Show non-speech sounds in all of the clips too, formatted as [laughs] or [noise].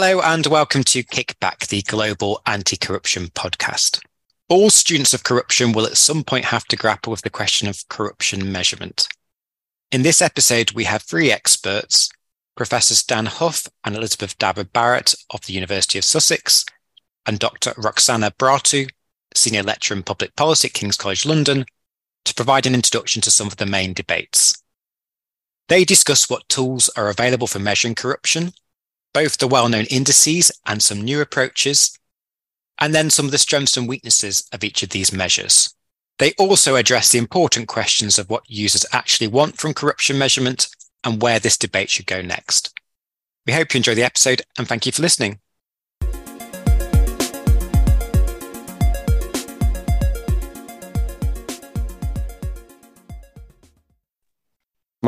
Hello and welcome to Kickback, the global anti corruption podcast. All students of corruption will at some point have to grapple with the question of corruption measurement. In this episode, we have three experts Professors Dan Hough and Elizabeth Dávid-Barrett of the University of Sussex, and Dr. Roxana Bratu, Senior Lecturer in Public Policy at King's College London, to provide an introduction to some of the main debates. They discuss what tools are available for measuring corruption both the well known indices and some new approaches, and then some of the strengths and weaknesses of each of these measures. They also address the important questions of what users actually want from corruption measurement and where this debate should go next. We hope you enjoy the episode and thank you for listening.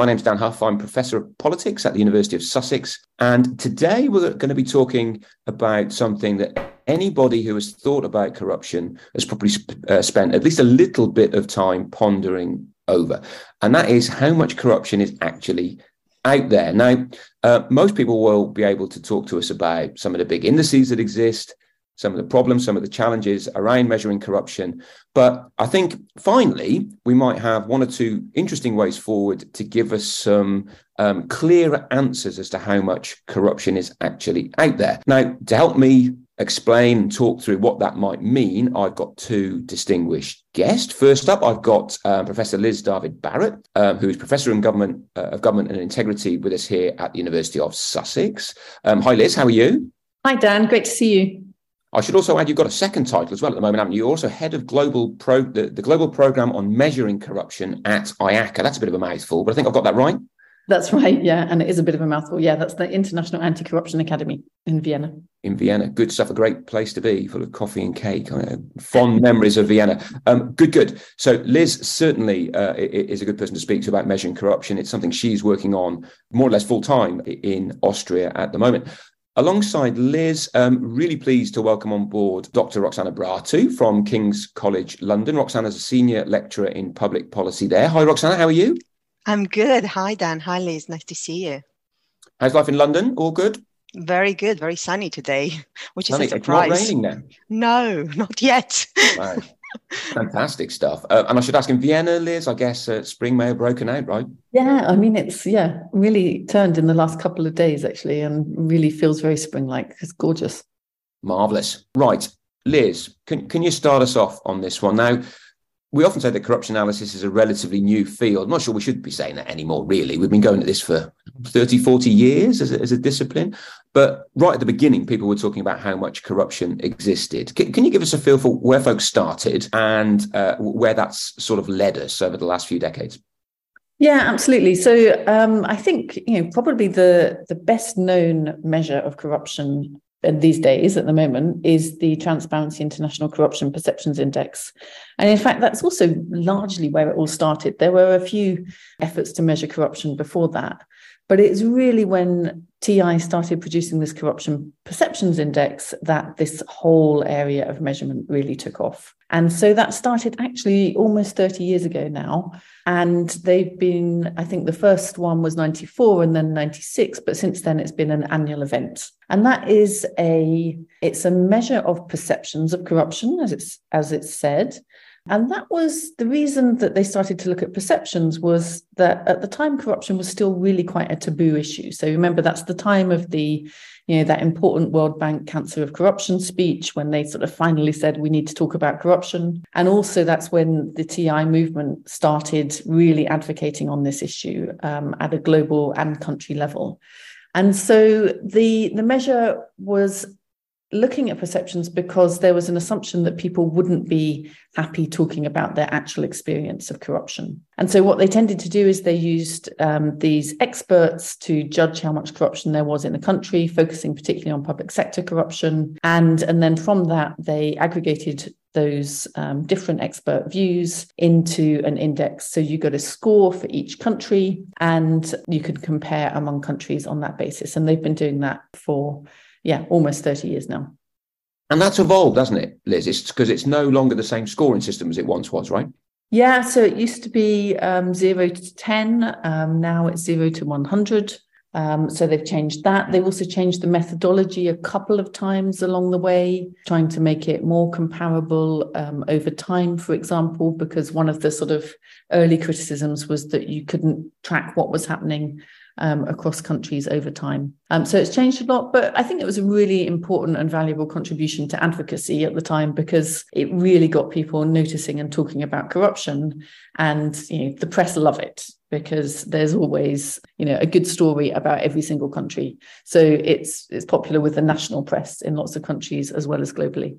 My name's Dan Hough. I'm Professor of Politics at the University of Sussex. And today we're going to be talking about something that anybody who has thought about corruption has probably sp- uh, spent at least a little bit of time pondering over. And that is how much corruption is actually out there. Now, uh, most people will be able to talk to us about some of the big indices that exist, some of the problems, some of the challenges around measuring corruption. But I think finally, we might have one or two interesting ways forward to give us some um, clearer answers as to how much corruption is actually out there. Now, to help me explain and talk through what that might mean, I've got two distinguished guests. First up, I've got um, Professor Liz Dávid-Barrett, um, who is Professor in Government uh, of Government and Integrity with us here at the University of Sussex. Um, hi, Liz. How are you? Hi, Dan. Great to see you. I should also add you've got a second title as well at the moment, haven't you? You're also head of global pro the, the global program on measuring corruption at IACA. That's a bit of a mouthful, but I think I've got that right. That's right, yeah, and it is a bit of a mouthful. Yeah, that's the International Anti-Corruption Academy in Vienna. In Vienna, good stuff. A great place to be, full of coffee and cake. Fond memories of Vienna. Um, good, good. So Liz certainly uh, is a good person to speak to about measuring corruption. It's something she's working on more or less full time in Austria at the moment. Alongside Liz, um, really pleased to welcome on board Dr. Roxana Bratu from King's College London. Roxana is a senior lecturer in public policy there. Hi, Roxana, how are you? I'm good. Hi, Dan. Hi, Liz. Nice to see you. How's life in London? All good? Very good. Very sunny today, [laughs] which sunny. is a surprise. It's not raining now? No, [laughs] not yet. Right. Fantastic stuff. Uh, and I should ask in Vienna, Liz, I guess uh, spring may have broken out, right? Yeah, I mean, it's, yeah, really turned in the last couple of days, actually, and really feels very spring like. It's gorgeous. Marvelous. Right. Liz, can, can you start us off on this one? Now, we often say that corruption analysis is a relatively new field. I'm not sure we should be saying that anymore, really. We've been going at this for 30, 40 years as a, as a discipline. But right at the beginning, people were talking about how much corruption existed. Can, can you give us a feel for where folks started and uh, where that's sort of led us over the last few decades? Yeah, absolutely. So um, I think you know probably the the best known measure of corruption these days at the moment is the Transparency International Corruption Perceptions Index. And in fact, that's also largely where it all started. There were a few efforts to measure corruption before that. But it's really when TI started producing this corruption perceptions index that this whole area of measurement really took off. And so that started actually almost 30 years ago now. And they've been, I think the first one was 94 and then 96, but since then it's been an annual event. And that is a it's a measure of perceptions of corruption, as it's as it's said. And that was the reason that they started to look at perceptions was that at the time corruption was still really quite a taboo issue. So remember that's the time of the you know that important World Bank cancer of corruption speech when they sort of finally said we need to talk about corruption and also that's when the TI movement started really advocating on this issue um, at a global and country level. And so the the measure was looking at perceptions because there was an assumption that people wouldn't be happy talking about their actual experience of corruption. And so, what they tended to do is they used um, these experts to judge how much corruption there was in the country, focusing particularly on public sector corruption. And, and then from that, they aggregated those um, different expert views into an index. So you got a score for each country and you could compare among countries on that basis. And they've been doing that for yeah, almost 30 years now. And that's evolved, hasn't it, Liz? It's because it's no longer the same scoring system as it once was, right? Yeah, so it used to be um, zero to 10. Um, now it's zero to 100. Um, so they've changed that. They've also changed the methodology a couple of times along the way, trying to make it more comparable um, over time, for example, because one of the sort of early criticisms was that you couldn't track what was happening um, across countries over time. Um, so it's changed a lot, but I think it was a really important and valuable contribution to advocacy at the time because it really got people noticing and talking about corruption. And you know, the press love it because there's always you know a good story about every single country. So it's it's popular with the national press in lots of countries as well as globally.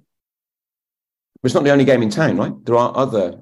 It's not the only game in town, right? There are other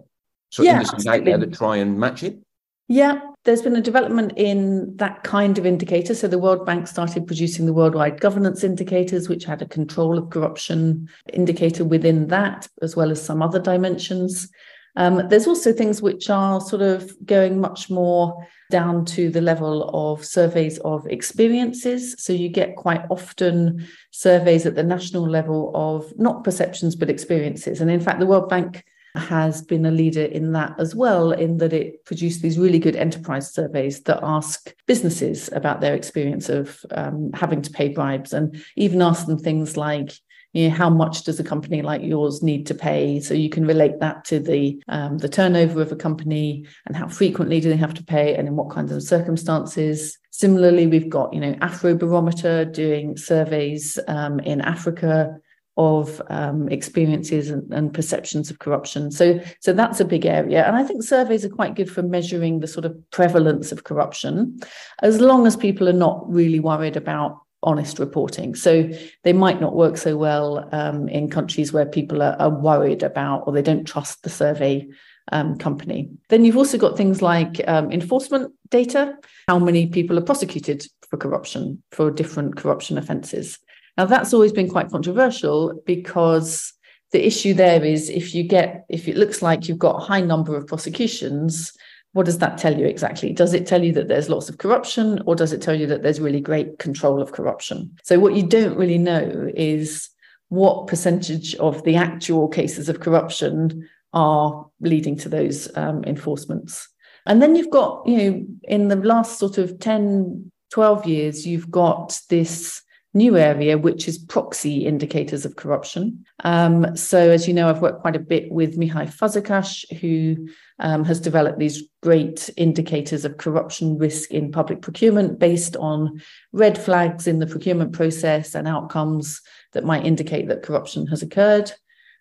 sort of yeah, industries out there that try and match it. Yeah, there's been a development in that kind of indicator. So the World Bank started producing the worldwide governance indicators, which had a control of corruption indicator within that, as well as some other dimensions. Um, there's also things which are sort of going much more down to the level of surveys of experiences. So you get quite often surveys at the national level of not perceptions, but experiences. And in fact, the World Bank has been a leader in that as well, in that it produced these really good enterprise surveys that ask businesses about their experience of um, having to pay bribes and even ask them things like, you know, how much does a company like yours need to pay? So you can relate that to the um, the turnover of a company and how frequently do they have to pay and in what kinds of circumstances. Similarly, we've got you know Afrobarometer doing surveys um, in Africa of um, experiences and, and, perceptions of corruption. So, so that's a big area. And I think surveys are quite good for measuring the sort of prevalence of corruption, as long as people are not really worried about honest reporting. So they might not work so well um, in countries where people are, are, worried about or they don't trust the survey um, company. Then you've also got things like um, enforcement data, how many people are prosecuted for corruption, for different corruption offences. Now, that's always been quite controversial because the issue there is if you get, if it looks like you've got a high number of prosecutions, what does that tell you exactly? Does it tell you that there's lots of corruption or does it tell you that there's really great control of corruption? So, what you don't really know is what percentage of the actual cases of corruption are leading to those um, enforcements. And then you've got, you know, in the last sort of 10, 12 years, you've got this new area, which is proxy indicators of corruption. Um, so, as you know, I've worked quite a bit with Mihály Fazekas, who um, has developed these great indicators of corruption risk in public procurement based on red flags in the procurement process and outcomes that might indicate that corruption has occurred.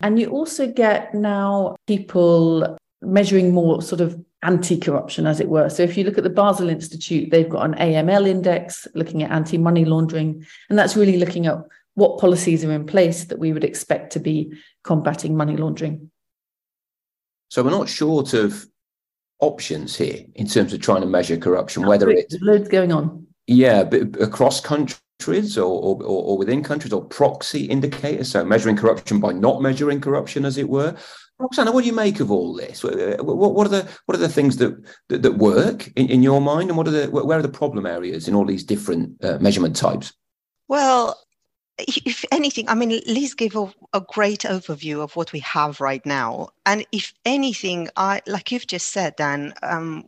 And you also get now people measuring more sort of anti-corruption, as it were. So if you look at the Basel Institute, they've got an AML index looking at anti-money laundering, and that's really looking at what policies are in place that we would expect to be combating money laundering. So we're not short of options here in terms of trying to measure corruption, whether it's loads going on. Yeah, but across countries or, or, or within countries or proxy indicators. So measuring corruption by not measuring corruption, as it were. Roxana, what do you make of all this? What, what are the what are the things that that, that work in, in, your mind, and what are the where are the problem areas in all these different uh, measurement types? Well, if anything, I mean, Liz gave a, a, great overview of what we have right now, and if anything, I like you've just said, Dan. Um,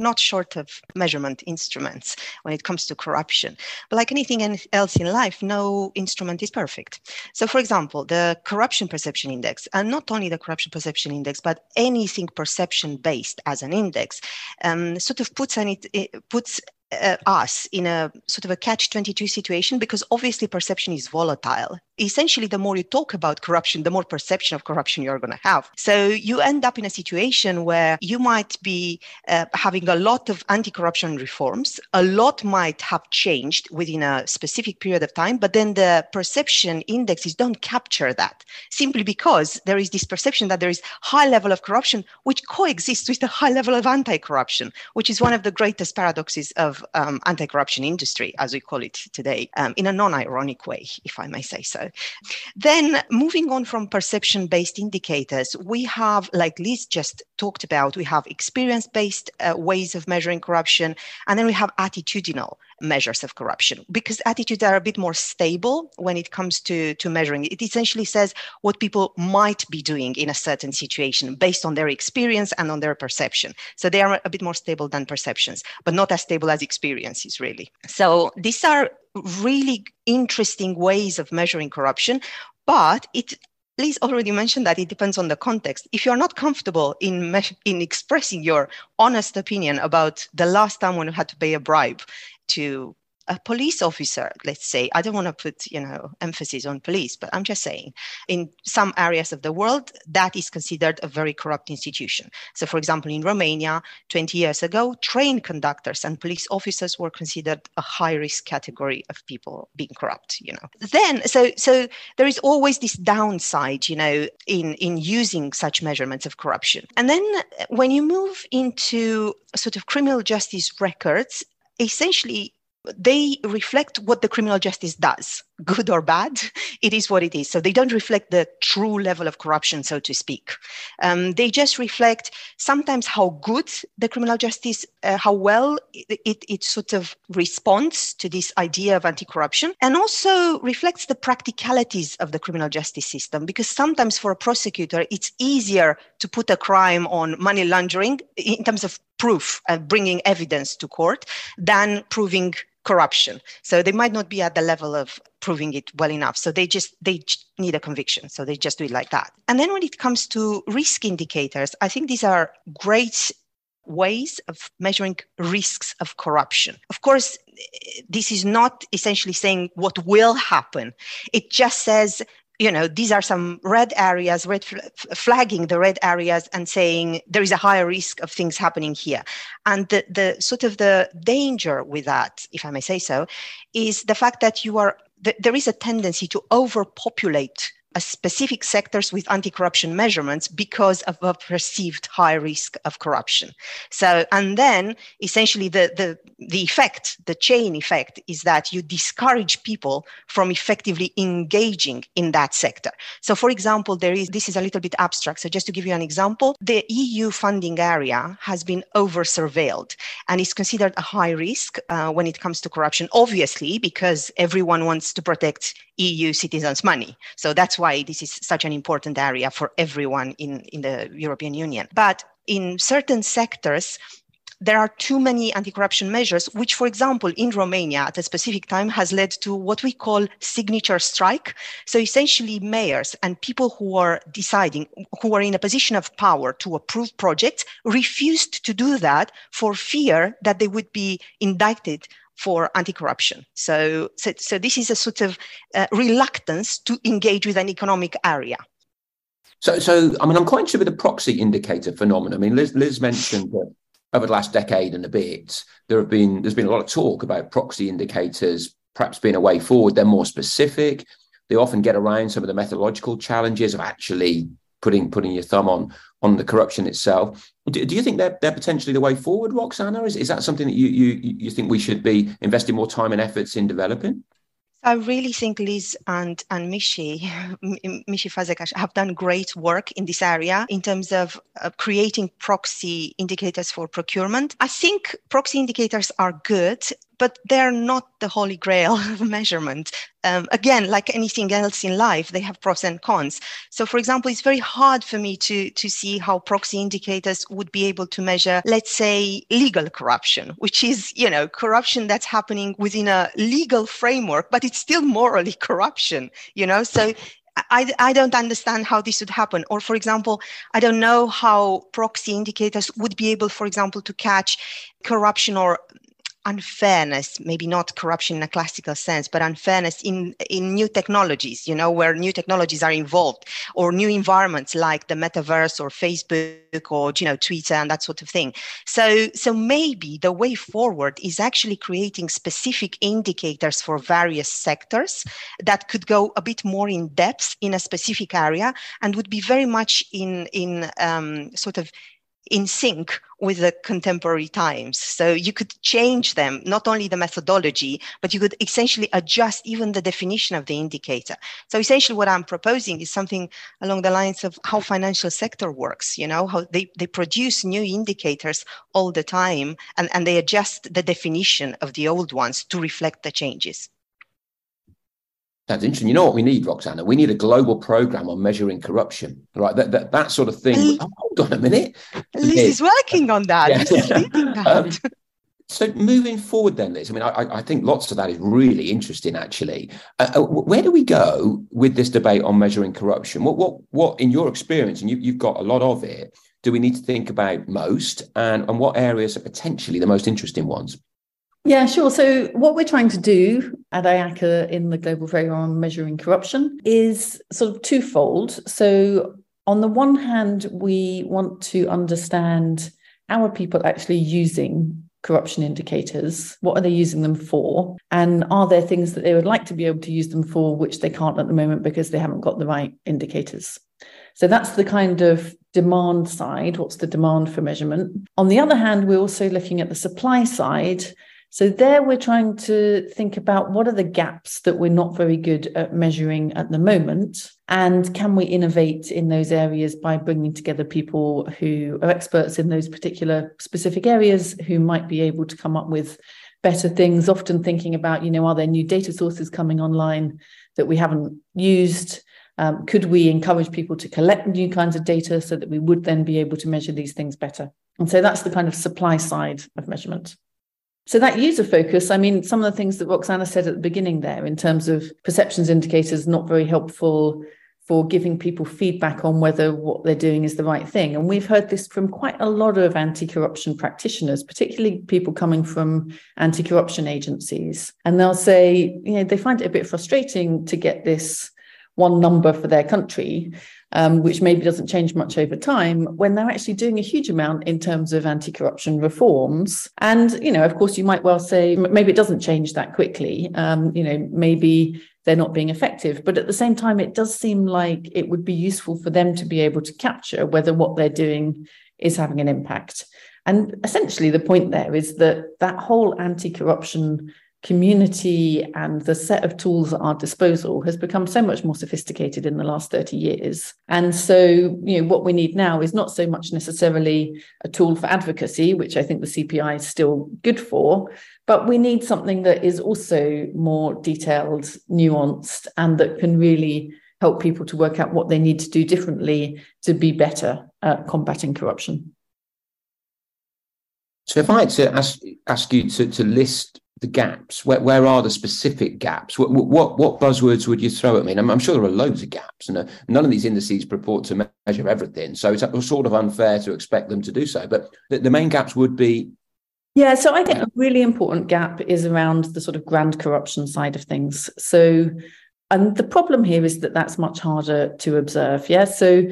not short of measurement instruments when it comes to corruption. But like anything else in life, no instrument is perfect. So, for example, the corruption perception index, and not only the corruption perception index, but anything perception based as an index, um, sort of puts, an, it puts uh, us in a sort of a catch 22 situation because obviously perception is volatile. Essentially the more you talk about corruption the more perception of corruption you're going to have. So you end up in a situation where you might be uh, having a lot of anti-corruption reforms. A lot might have changed within a specific period of time but then the perception indexes don't capture that simply because there is this perception that there is high level of corruption which coexists with the high level of anti-corruption which is one of the greatest paradoxes of um, anti-corruption industry as we call it today um, in a non-ironic way if i may say so. Then moving on from perception based indicators, we have, like Liz just talked about, we have experience based uh, ways of measuring corruption, and then we have attitudinal measures of corruption because attitudes are a bit more stable when it comes to, to measuring. It essentially says what people might be doing in a certain situation based on their experience and on their perception. So they are a bit more stable than perceptions, but not as stable as experiences, really. So these are really interesting ways of measuring corruption, but it Liz already mentioned that it depends on the context. If you're not comfortable in me- in expressing your honest opinion about the last time when you had to pay a bribe to a police officer, let's say, I don't want to put, you know, emphasis on police, but I'm just saying in some areas of the world, that is considered a very corrupt institution. So, for example, in Romania, 20 years ago, train conductors and police officers were considered a high risk category of people being corrupt, you know. Then, so, so there is always this downside, you know, in, in using such measurements of corruption. And then when you move into sort of criminal justice records, essentially they reflect what the criminal justice does good or bad. [laughs] It is what it is. So they don't reflect the true level of corruption so to speak. Um, they just reflect sometimes how good the criminal justice uh, how well it, it, it, sort of responds to this idea of anti-corruption and also reflects the practicalities of the criminal justice system because sometimes for a prosecutor it's easier to put a crime on money laundering in terms of proof and bringing evidence to court than proving corruption so they might not be at the level of proving it well enough so they just they need a conviction so they just do it like that and then when it comes to risk indicators i think these are great ways of measuring risks of corruption. Of course, this is not essentially saying what will happen. It just says you know these are some red areas red flagging the red areas and saying there is a higher risk of things happening here. And the, the sort of the danger with that if i may say so is the fact that you are there is a tendency to overpopulate specific sectors with anti-corruption measurements because of a perceived high risk of corruption. So, and then essentially the, the, the effect, the chain effect is that you discourage people from effectively engaging in that sector. So for example, there is, this is a little bit abstract. So just to give you an example, the EU funding area has been over surveilled and is considered a high risk uh, when it comes to corruption, obviously, because everyone wants to protect EU citizens' money. So that's why this is such an important area for everyone in, in the European Union. But in certain sectors, there are too many anti-corruption measures, which, for example, in Romania at a specific time has led to what we call signature strike. So essentially mayors and people who are deciding, who are in a position of power to approve projects refused to do that for fear that they would be indicted for anti-corruption. So, so, so this is a sort of uh, reluctance to engage with an economic area. So, so I mean, I'm quite interested with the proxy indicator phenomenon. I mean, Liz, Liz mentioned that over the last decade and a bit, there have been there's been a lot of talk about proxy indicators perhaps being a way forward. They're more specific. They often get around some of the methodological challenges of actually putting putting your thumb on on the corruption itself. Do, do, you think they're, they're potentially the way forward, Roxana? Is, is that something that you, you you think we should be investing more time and efforts in developing? I really think Liz and, and Mishi, [laughs] Mishi Fazekas have done great work in this area in terms of uh, creating proxy indicators for procurement. I think proxy indicators are good but they're not the holy grail [laughs] of measurement. Um, again, like anything else in life, they have pros and cons. So, for example, it's very hard for me to, to see how proxy indicators would be able to measure, let's say, legal corruption, which is, you know, corruption that's happening within a legal framework, but it's still morally [laughs] corruption, you know? So I, I don't understand how this would happen. Or, for example, I don't know how proxy indicators would be able, for example, to catch corruption or unfairness maybe not corruption in a classical sense but unfairness in in new technologies you know where new technologies are involved or new environments like the metaverse or facebook or you know twitter and that sort of thing. So so maybe the way forward is actually creating specific indicators for various sectors that could go a bit more in depth in a specific area and would be very much in in um, sort of in sync with the contemporary times. So you could change them, not only the methodology, but you could essentially adjust even the definition of the indicator. So essentially what I'm proposing is something along the lines of how financial sector works, you know, how they, they produce new indicators all the time and, and they adjust the definition of the old ones to reflect the changes. That's interesting. You know what we need, Roxana? We need a global program on measuring corruption, right? That that, that sort of thing. Oh, hold on a minute. Liz yeah. is working on that. Yeah. um, so moving forward, then, Liz. I mean, I, I think lots of that is really interesting. Actually, uh, uh where do we go with this debate on measuring corruption? What what what, in your experience, and you, you've got a lot of it, do we need to think about most, and and what areas are potentially the most interesting ones? Yeah, sure. So, what we're trying to do at IACA in the Global Program on Measuring Corruption is sort of twofold. So, on the one hand, we want to understand how are people actually using corruption indicators? What are they using them for? And are there things that they would like to be able to use them for, which they can't at the moment because they haven't got the right indicators? So that's the kind of demand side. What's the demand for measurement? On the other hand, we're also looking at the supply side so there we're trying to think about what are the gaps that we're not very good at measuring at the moment and can we innovate in those areas by bringing together people who are experts in those particular specific areas who might be able to come up with better things often thinking about you know are there new data sources coming online that we haven't used? Um, could we encourage people to collect new kinds of data so that we would then be able to measure these things better? And so that's the kind of supply side of measurement so that user focus, I mean, some of the things that Roxana said at the beginning there in terms of perceptions indicators not very helpful for giving people feedback on whether what they're doing is the right thing. And we've heard this from quite a lot of anti-corruption practitioners, particularly people coming from anti-corruption agencies. And they'll say, you know, they find it a bit frustrating to get this one number for their country um, which maybe doesn't change much over time, when they're actually doing a huge amount in terms of anti corruption reforms. And, you know, of course, you might well say maybe it doesn't change that quickly. Um, you know, maybe they're not being effective. But at the same time, it does seem like it would be useful for them to be able to capture whether what they're doing is having an impact. And essentially, the point there is that that whole anti corruption community and the set of tools at our disposal has become so much more sophisticated in the last 30 years. And so, you know, what we need now is not so much necessarily a tool for advocacy, which I think the CPI is still good for, but we need something that is also more detailed, nuanced, and that can really help people to work out what they need to do differently to be better at combating corruption. So if I had to ask, ask you to, to list the gaps? Where, where are the specific gaps? What, what, what buzzwords would you throw at me? And I'm, I'm sure there are loads of gaps, and uh, none of these indices purport to measure everything. So it's sort of unfair to expect them to do so. But the, the main gaps would be. Yeah, so I think a really important gap is around the sort of grand corruption side of things. So, and the problem here is that that's much harder to observe. Yeah, so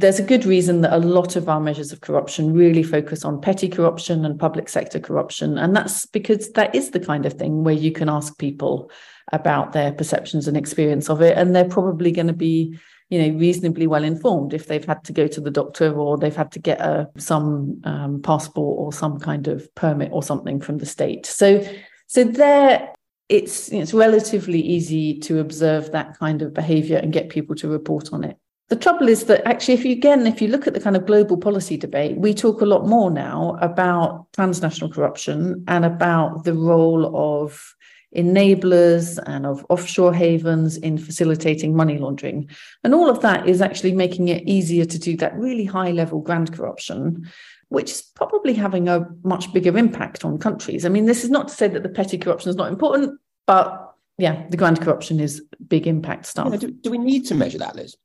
there's a good reason that a lot of our measures of corruption really focus on petty corruption and public sector corruption. And that's because that is the kind of thing where you can ask people about their perceptions and experience of it. And they're probably going to be, you know, reasonably well informed if they've had to go to the doctor or they've had to get a, some um, passport or some kind of permit or something from the state. So, so there, it's it's relatively easy to observe that kind of behavior and get people to report on it. The trouble is that actually, if you again, if you look at the kind of global policy debate, we talk a lot more now about transnational corruption and about the role of enablers and of offshore havens in facilitating money laundering. And all of that is actually making it easier to do that really high level grand corruption, which is probably having a much bigger impact on countries. I mean, this is not to say that the petty corruption is not important, but yeah, the grand corruption is big impact stuff. do, do we need to measure that, Liz?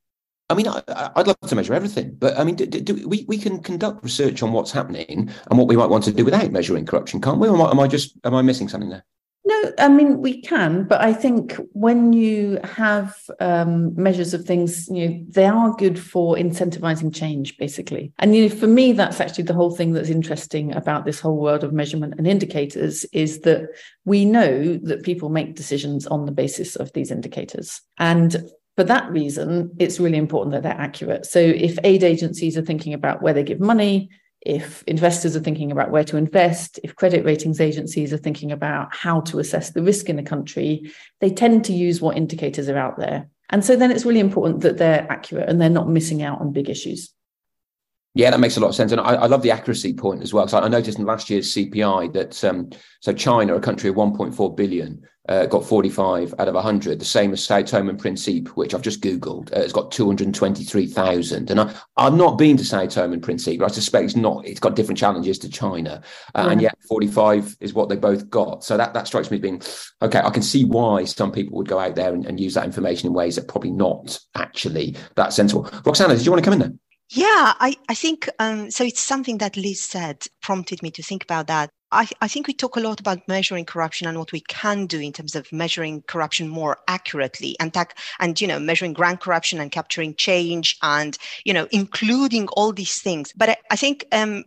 I mean, I, would love to measure everything, but I mean, do, do, we we can conduct research on what's happening and what we might want to do without measuring corruption, can't we? Am I, am I just am I missing something there? No, I mean we can, but I think when you have um, measures of things, you know, they are good for incentivizing change, basically. And you know, for me, that's actually the whole thing that's interesting about this whole world of measurement and indicators is that we know that people make decisions on the basis of these indicators, and for that reason, it's really important that they're accurate. So if aid agencies are thinking about where they give money, if investors are thinking about where to invest, if credit ratings agencies are thinking about how to assess the risk in a country, they tend to use what indicators are out there. And so then it's really important that they're accurate and they're not missing out on big issues. Yeah, that makes a lot of sense, and I, I love the accuracy point as well. So I noticed in last year's CPI that um, so China, a country of 1.4 billion, uh, got 45 out of 100. The same as Sao Tome and Principe, which I've just googled, uh, it's got 223,000. And I, I've not been to Sao Tome and Principe, but I suspect it's not. It's got different challenges to China, uh, yeah. and yet 45 is what they both got. So that that strikes me as being okay. I can see why some people would go out there and, and use that information in ways that probably not actually that sensible. Roxana, did you want to come in there? Yeah, I, I think um, so. It's something that Liz said prompted me to think about that. I, I think we talk a lot about measuring corruption and what we can do in terms of measuring corruption more accurately and and you know measuring grand corruption and capturing change and you know including all these things. But I, I think um,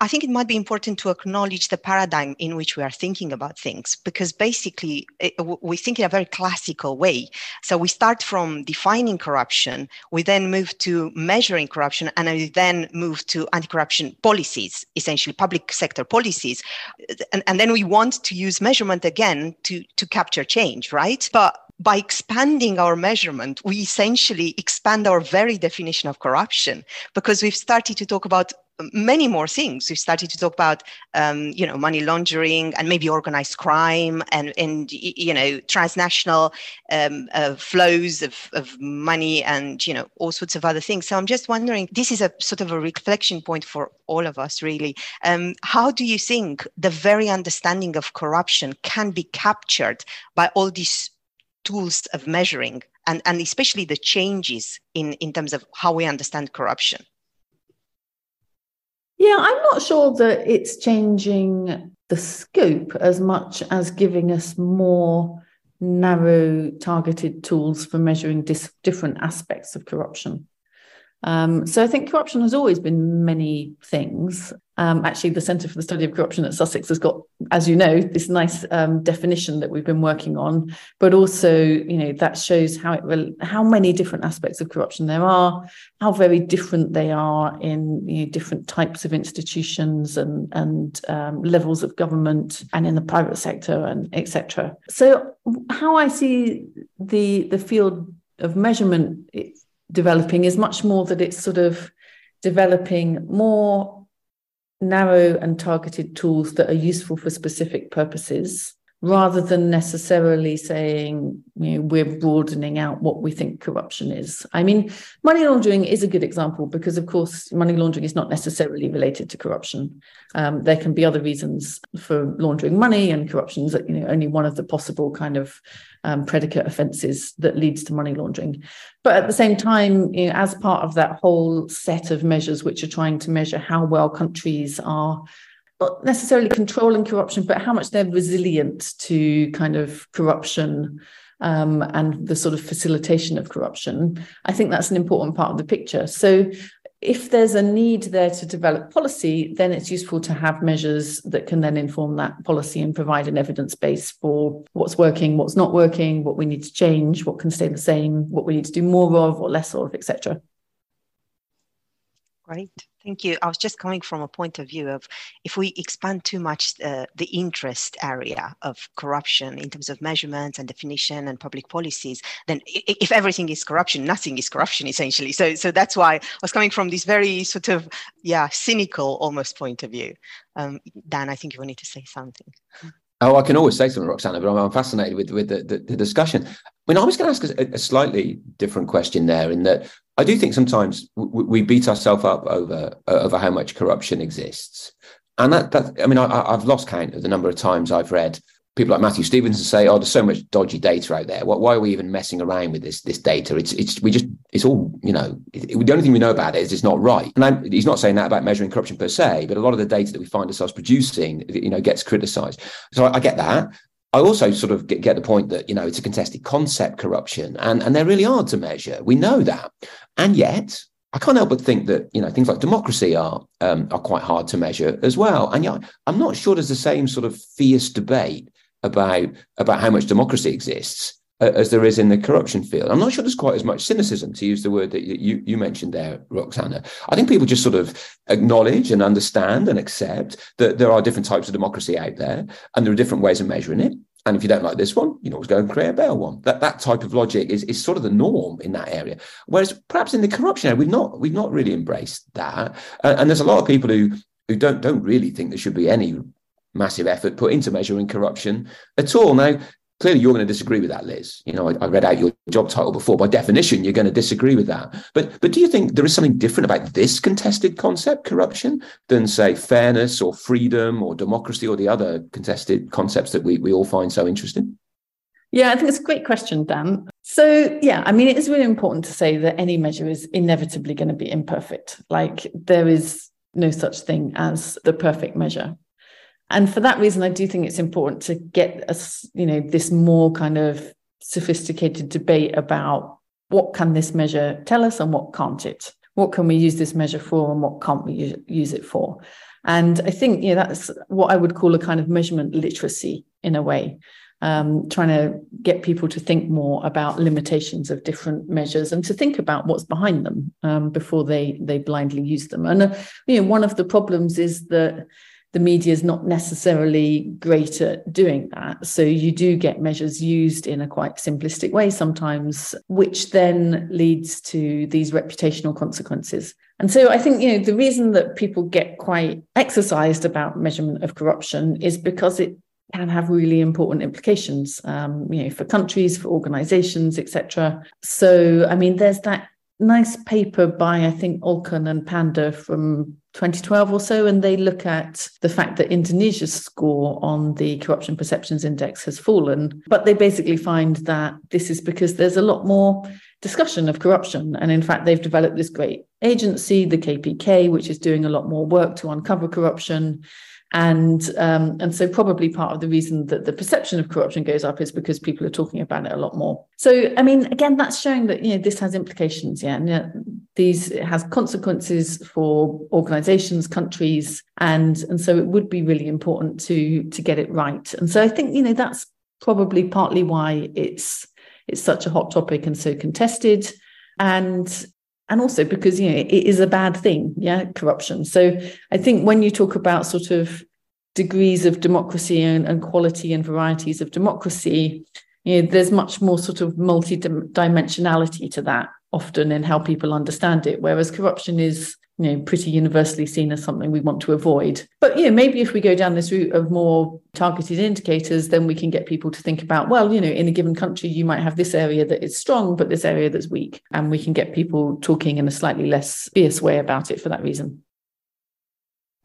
I think it might be important to acknowledge the paradigm in which we are thinking about things because basically eh, it, we think in a very classical way. So we start from defining corruption, we then move to measuring corruption, and we then move to anti corruption policies, essentially public sector policies. And, and then we want to use measurement again to, to capture change, right? But by expanding our measurement, we essentially expand our very definition of corruption because we've started to talk about many more things. We started to talk about, um, you know, money laundering and maybe organized crime and, and you know, transnational um, uh, flows of, of money and, you know, all sorts of other things. So I'm just wondering, this is a sort of a reflection point for all of us, really. Um, how do you think the very understanding of corruption can be captured by all these tools of measuring and, and especially the changes in, in terms of how we understand corruption? Yeah, I'm not sure that it's changing the scope as much as giving us more narrow targeted tools for measuring dis- different aspects of corruption. Um, so I think corruption has always been many things. Um, actually, the Centre for the Study of Corruption at Sussex has got, as you know, this nice um, definition that we've been working on. But also, you know, that shows how it will, how many different aspects of corruption there are, how very different they are in you know, different types of institutions and and um, levels of government and in the private sector and etc. So, how I see the the field of measurement developing is much more that it's sort of developing more narrow and targeted tools that are useful for specific purposes rather than necessarily saying you know, we're broadening out what we think corruption is. I mean, money laundering is a good example because, of course, money laundering is not necessarily related to corruption. Um, there can be other reasons for laundering money, and corruption is you know only one of the possible kind of um, predicate offences that leads to money laundering. But at the same time, you know, as part of that whole set of measures which are trying to measure how well countries are not necessarily controlling corruption, but how much they're resilient to kind of corruption um, and the sort of facilitation of corruption. I think that's an important part of the picture. So if there's a need there to develop policy, then it's useful to have measures that can then inform that policy and provide an evidence base for what's working, what's not working, what we need to change, what can stay the same, what we need to do more of or less of, etc. Great. Thank you. I was just coming from a point of view of if we expand too much uh, the interest area of corruption in terms of measurements and definition and public policies, then if everything is corruption, nothing is corruption essentially. So, so that's why I was coming from this very sort of yeah cynical almost point of view. Um, Dan, I think you wanted to say something. Oh, I can always say something, Roxana, but I'm, I'm fascinated with with the, the, the, discussion. I mean, I was going to ask a, a, slightly different question there, in that I do think sometimes we beat ourselves up over uh, over how much corruption exists, and that that I mean I, have lost count of the number of times I've read people like Matthew Stephenson say, "Oh, there's so much dodgy data out there. Why are we even messing around with this this data? It's it's we just it's all you know. It, the only thing we know about it is it's not right." And I'm, he's not saying that about measuring corruption per se, but a lot of the data that we find ourselves producing, you know, gets criticised. So I, I get that. I also sort of get, get, the point that you know it's a contested concept corruption, and and they're really hard to measure. We know that, and yet I can't help but think that you know things like democracy are um, are quite hard to measure as well. And yeah, I'm not sure there's the same sort of fierce debate about about how much democracy exists uh, as there is in the corruption field. I'm not sure there's quite as much cynicism, to use the word that you, you mentioned there, Roxana. I think people just sort of acknowledge and understand and accept that there are different types of democracy out there and there are different ways of measuring it. And if you don't like this one, you know, go and create a better one. That that type of logic is, is sort of the norm in that area. Whereas perhaps in the corruption area, we've not we've not really embraced that. Uh, and there's a lot of people who who don't don't really think there should be any massive effort put into measuring corruption at all. Now, clearly you're going to disagree with that, Liz. You know, I, I, read out your job title before. By definition, you're going to disagree with that. But but do you think there is something different about this contested concept, corruption, than say fairness or freedom or democracy or the other contested concepts that we, we all find so interesting? Yeah, I think it's a great question, Dan. So, yeah, I mean, it is really important to say that any measure is inevitably going to be imperfect. Like, there is no such thing as the perfect measure and for that reason i do think it's important to get us you know this more kind of sophisticated debate about what can this measure tell us and what can't it? What can we use this measure for and what can't we use it for? And i think you know that's what i would call a kind of measurement literacy in a way um, trying to get people to think more about limitations of different measures and to think about what's behind them um, before they they blindly use them. And uh, you know one of the problems is that the media is not necessarily great at doing that. So you do get measures used in a quite simplistic way sometimes, which then leads to these reputational consequences. And so I think, you know, the reason that people get quite exercised about measurement of corruption is because it can have really important implications, um, you know, for countries, for organizations, etc. So, I mean, there's that nice paper by I think Olken and Pande from 2012 or so, and they look at the fact that Indonesia's score on the Corruption Perceptions Index has fallen. But they basically find that this is because there's a lot more discussion of corruption. And in fact, they've developed this great agency, the KPK, which is doing a lot more work to uncover corruption and um, and so probably part of the reason that the perception of corruption goes up is because people are talking about it a lot more. So I mean, again, that's showing that you know this has implications. Yeah, and uh, these has consequences for organisations, countries, and and so it would be really important to to get it right. And so I think you know that's probably partly why it's it's such a hot topic and so contested and and also because you know it is a bad thing yeah corruption. So i think when you talk about sort of degrees of democracy and, and quality and varieties of democracy you know there's much more sort of multi-dimensionality to that often and how people understand it whereas corruption is you know pretty universally seen as something we want to avoid. But you know maybe if we go down this route of more targeted indicators then we can get people to think about well you know in a given country you might have this area that is strong but this area that's weak. And we can get people talking in a slightly less fierce way about it for that reason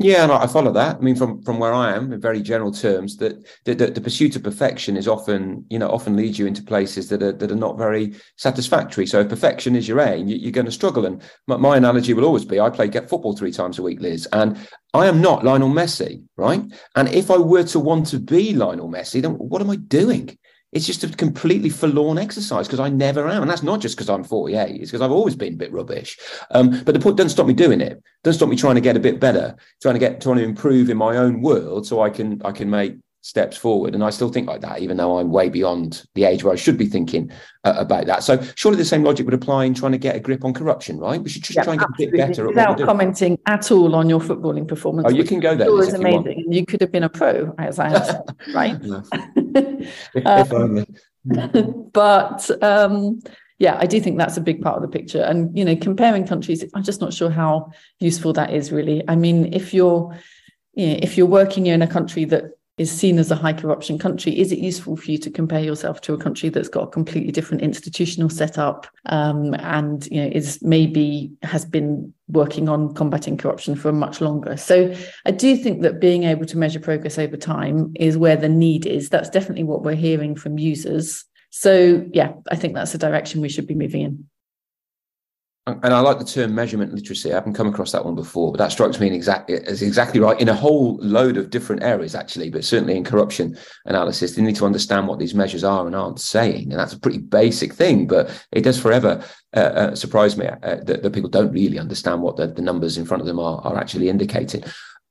yeah, and I follow that. I mean, from from where I am, in very general terms, that the, the, the, pursuit of perfection is often, you know, often leads you into places that are that are not very satisfactory. So if perfection is your aim, you, are going to struggle. And my, my, analogy will always be: I play get football three times a week, Liz, and I am not Lionel Messi, right? And if I were to want to be Lionel Messi, then what am I doing? It's just a completely forlorn exercise because I never am. And that's not just because I'm 48, it's because I've always been a bit rubbish. Um, but the point doesn't stop me doing it. Doesn't stop me trying to get a bit better, trying to get trying to improve in my own world so I can I can make steps forward. And I still think like that, even though I'm way beyond the age where I should be thinking uh, about that. So surely the same logic would apply in trying to get a grip on corruption, right? We should just yeah, try and absolutely. get a bit better without commenting at all on your footballing performance. Oh, you can go there. It was amazing. You, you, could have been a pro, as I understand, [laughs] right? [laughs] um, only. [laughs] but um, yeah, I do think that's a big part of the picture. And you know, comparing countries, I'm just not sure how useful that is really. I mean, if you're you know, if you're working in a country that is seen as a high corruption country, is it useful for you to compare yourself to a country that's got a completely different institutional setup um, and you know is maybe has been working on combating corruption for much longer? So I do think that being able to measure progress over time is where the need is. That's definitely what we're hearing from users. So yeah, I think that's the direction we should be moving in and I like the term measurement literacy. I haven't come across that one before, but that strikes me exactly as exactly right in a whole load of different areas, actually. But certainly in corruption analysis, they need to understand what these measures are and aren't saying, and that's a pretty basic thing. But it does forever uh, uh, surprise me uh, that, that, people don't really understand what the, the numbers in front of them are, are actually indicating.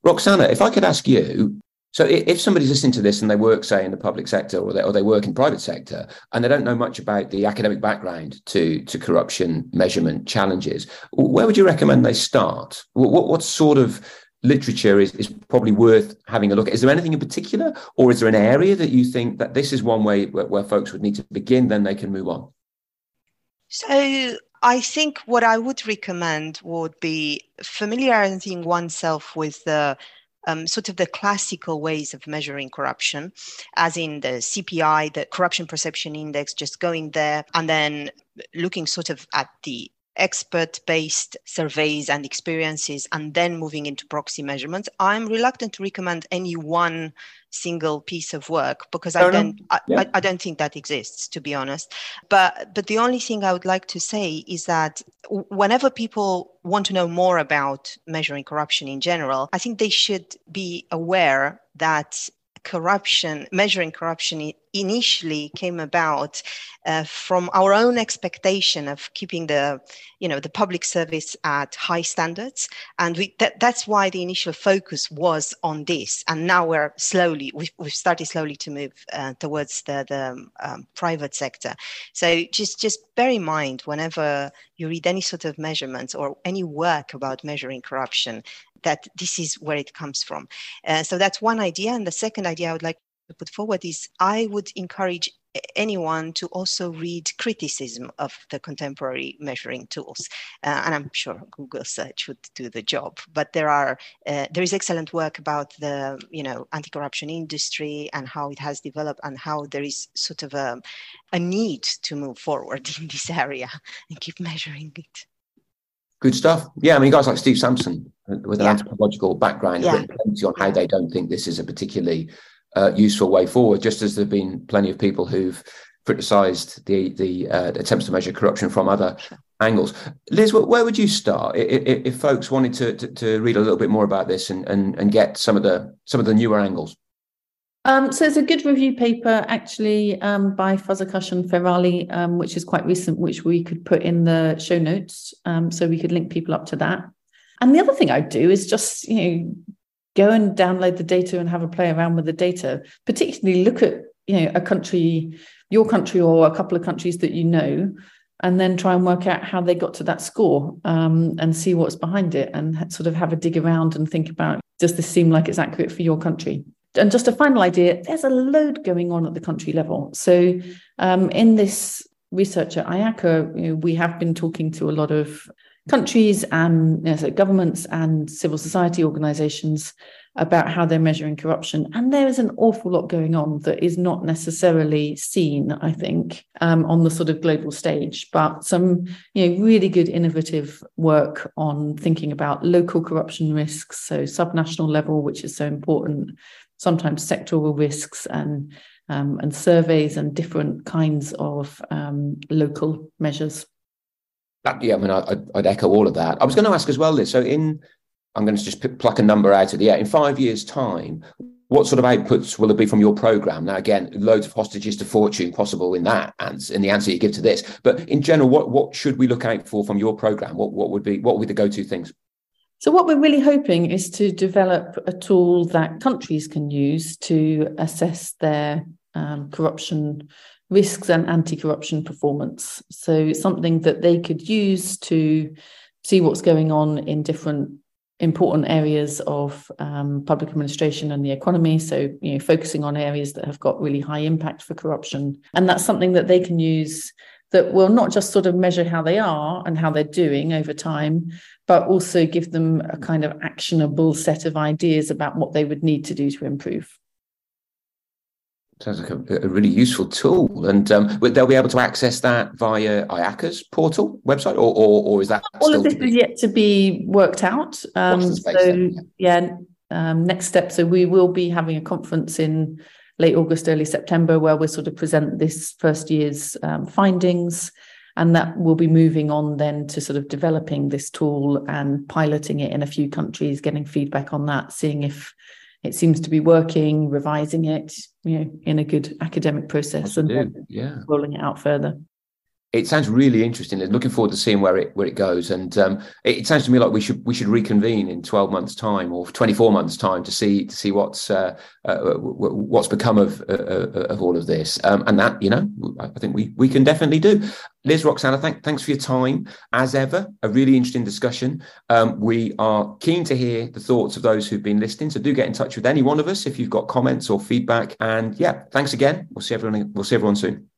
Roxana, if I could ask you, So if somebody's listening to this and they work, say, in the public sector or they, or they work in private sector and they don't know much about the academic background to, to corruption measurement challenges, where would you recommend they start? What, what sort of literature is, is probably worth having a look at? Is there anything in particular or is there an area that you think that this is one way where, where folks would need to begin, then they can move on? So I think what I would recommend would be familiarizing oneself with the um, sort of the classical ways of measuring corruption, as in the CPI, the Corruption Perception Index, just going there and then looking sort of at the expert based surveys and experiences and then moving into proxy measurements. I'm reluctant to recommend any one single piece of work because i don't I, yeah. I, I, don't think that exists to be honest but but the only thing i would like to say is that whenever people want to know more about measuring corruption in general i think they should be aware that corruption, measuring corruption initially came about uh, from our own expectation of keeping the, you know, the public service at high standards, and we, that, that's why the initial focus was on this. And now we're slowly, we've, we've started slowly to move uh, towards the, the um, private sector. So just just bear in mind whenever you read any sort of measurements or any work about measuring corruption that this is where it comes from. Uh, so that's one idea. And the second idea I would like to put forward is I would encourage anyone to also read criticism of the contemporary measuring tools uh, and i'm sure google search would do the job but there are uh, there is excellent work about the you know anti-corruption industry and how it has developed and how there is sort of a, a need to move forward [laughs] in this area and keep measuring it Good stuff. Yeah, I mean, guys like Steve Sampson uh, with an yeah. anthropological background yeah. have written plenty on how they don't think this is a particularly uh, useful way forward. Just as there have been plenty of people who've criticised the the uh, attempts to measure corruption from other angles. Liz, where would you start if, if folks wanted to, to, to read a little bit more about this and, and and get some of the some of the newer angles? Um, so there's a good review paper actually um, by Fazekas and Ferali, um, which is quite recent, which we could put in the show notes, um, so we could link people up to that. And the other thing I'd do is just you know go and download the data and have a play around with the data. Particularly look at you know a country, your country or a couple of countries that you know, and then try and work out how they got to that score um, and see what's behind it, and sort of have a dig around and think about does this seem like it's accurate for your country and just a final idea there's a load going on at the country level. So, um, in this research at IACA, you know, we have been talking to a lot of countries and you know, so governments and civil society organizations about how they're measuring corruption. And there is an awful lot going on that is not necessarily seen, I think, um, on the sort of global stage, but some you know, really good innovative work on thinking about local corruption risks, so subnational level, which is so important, sometimes sectoral risks and um, and surveys and different kinds of um, local measures. That, yeah, I mean, I, would echo all of that. I was going to ask as well, Liz. So, in I'm going to just pluck a number out of the air. In five years' time, what sort of outputs will it be from your program? Now, again, loads of hostages to fortune possible in that and in the answer you give to this. But in general, what what should we look out for from your program? What what would be what would be the go to things? So, what we're really hoping is to develop a tool that countries can use to assess their um, corruption risks and anti corruption performance. So, something that they could use to see what's going on in different important areas of um, public administration and the economy. So, you know, focusing on areas that have got really high impact for corruption. And that's something that they can use that will not just sort of measure how they are and how they're doing over time, but also give them a kind of actionable set of ideas about what they would need to do to improve. Sounds like a, a really useful tool, and um, they'll be able to access that via IACA's portal website, or or, or is that all of this is yet to be worked out? Um, so yeah, um, next step. So we will be having a conference in late August, early September, where we'll sort of present this first year's um, findings. And that will be moving on then to sort of developing this tool and piloting it in a few countries, getting feedback on that, seeing if it seems to be working, revising it, you know, in a good academic process and yeah. rolling it out further. It sounds really interesting. I'm looking forward to seeing where it where it goes. And um, it, it, sounds to me like we should we should reconvene in twelve months' time or twenty four months' time to see to see what's uh, uh, what's become of uh, uh, of all of this. Um, and that you know, I think we we can definitely do. Liz, Roxana, thank, thanks for your time. As ever, a really interesting discussion. Um, we are keen to hear the thoughts of those who've been listening. So do get in touch with any one of us if you've got comments or feedback. And yeah, thanks again. We'll see everyone. We'll see everyone soon.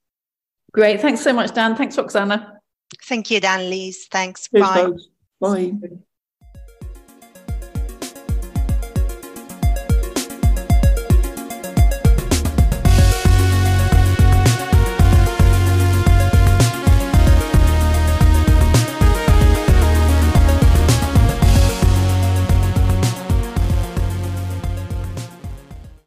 Great. Thanks so much, Dan. Thanks, Roxana. Thank you, Dan, Liz. Thanks. Cheers, Bye. Folks. Bye.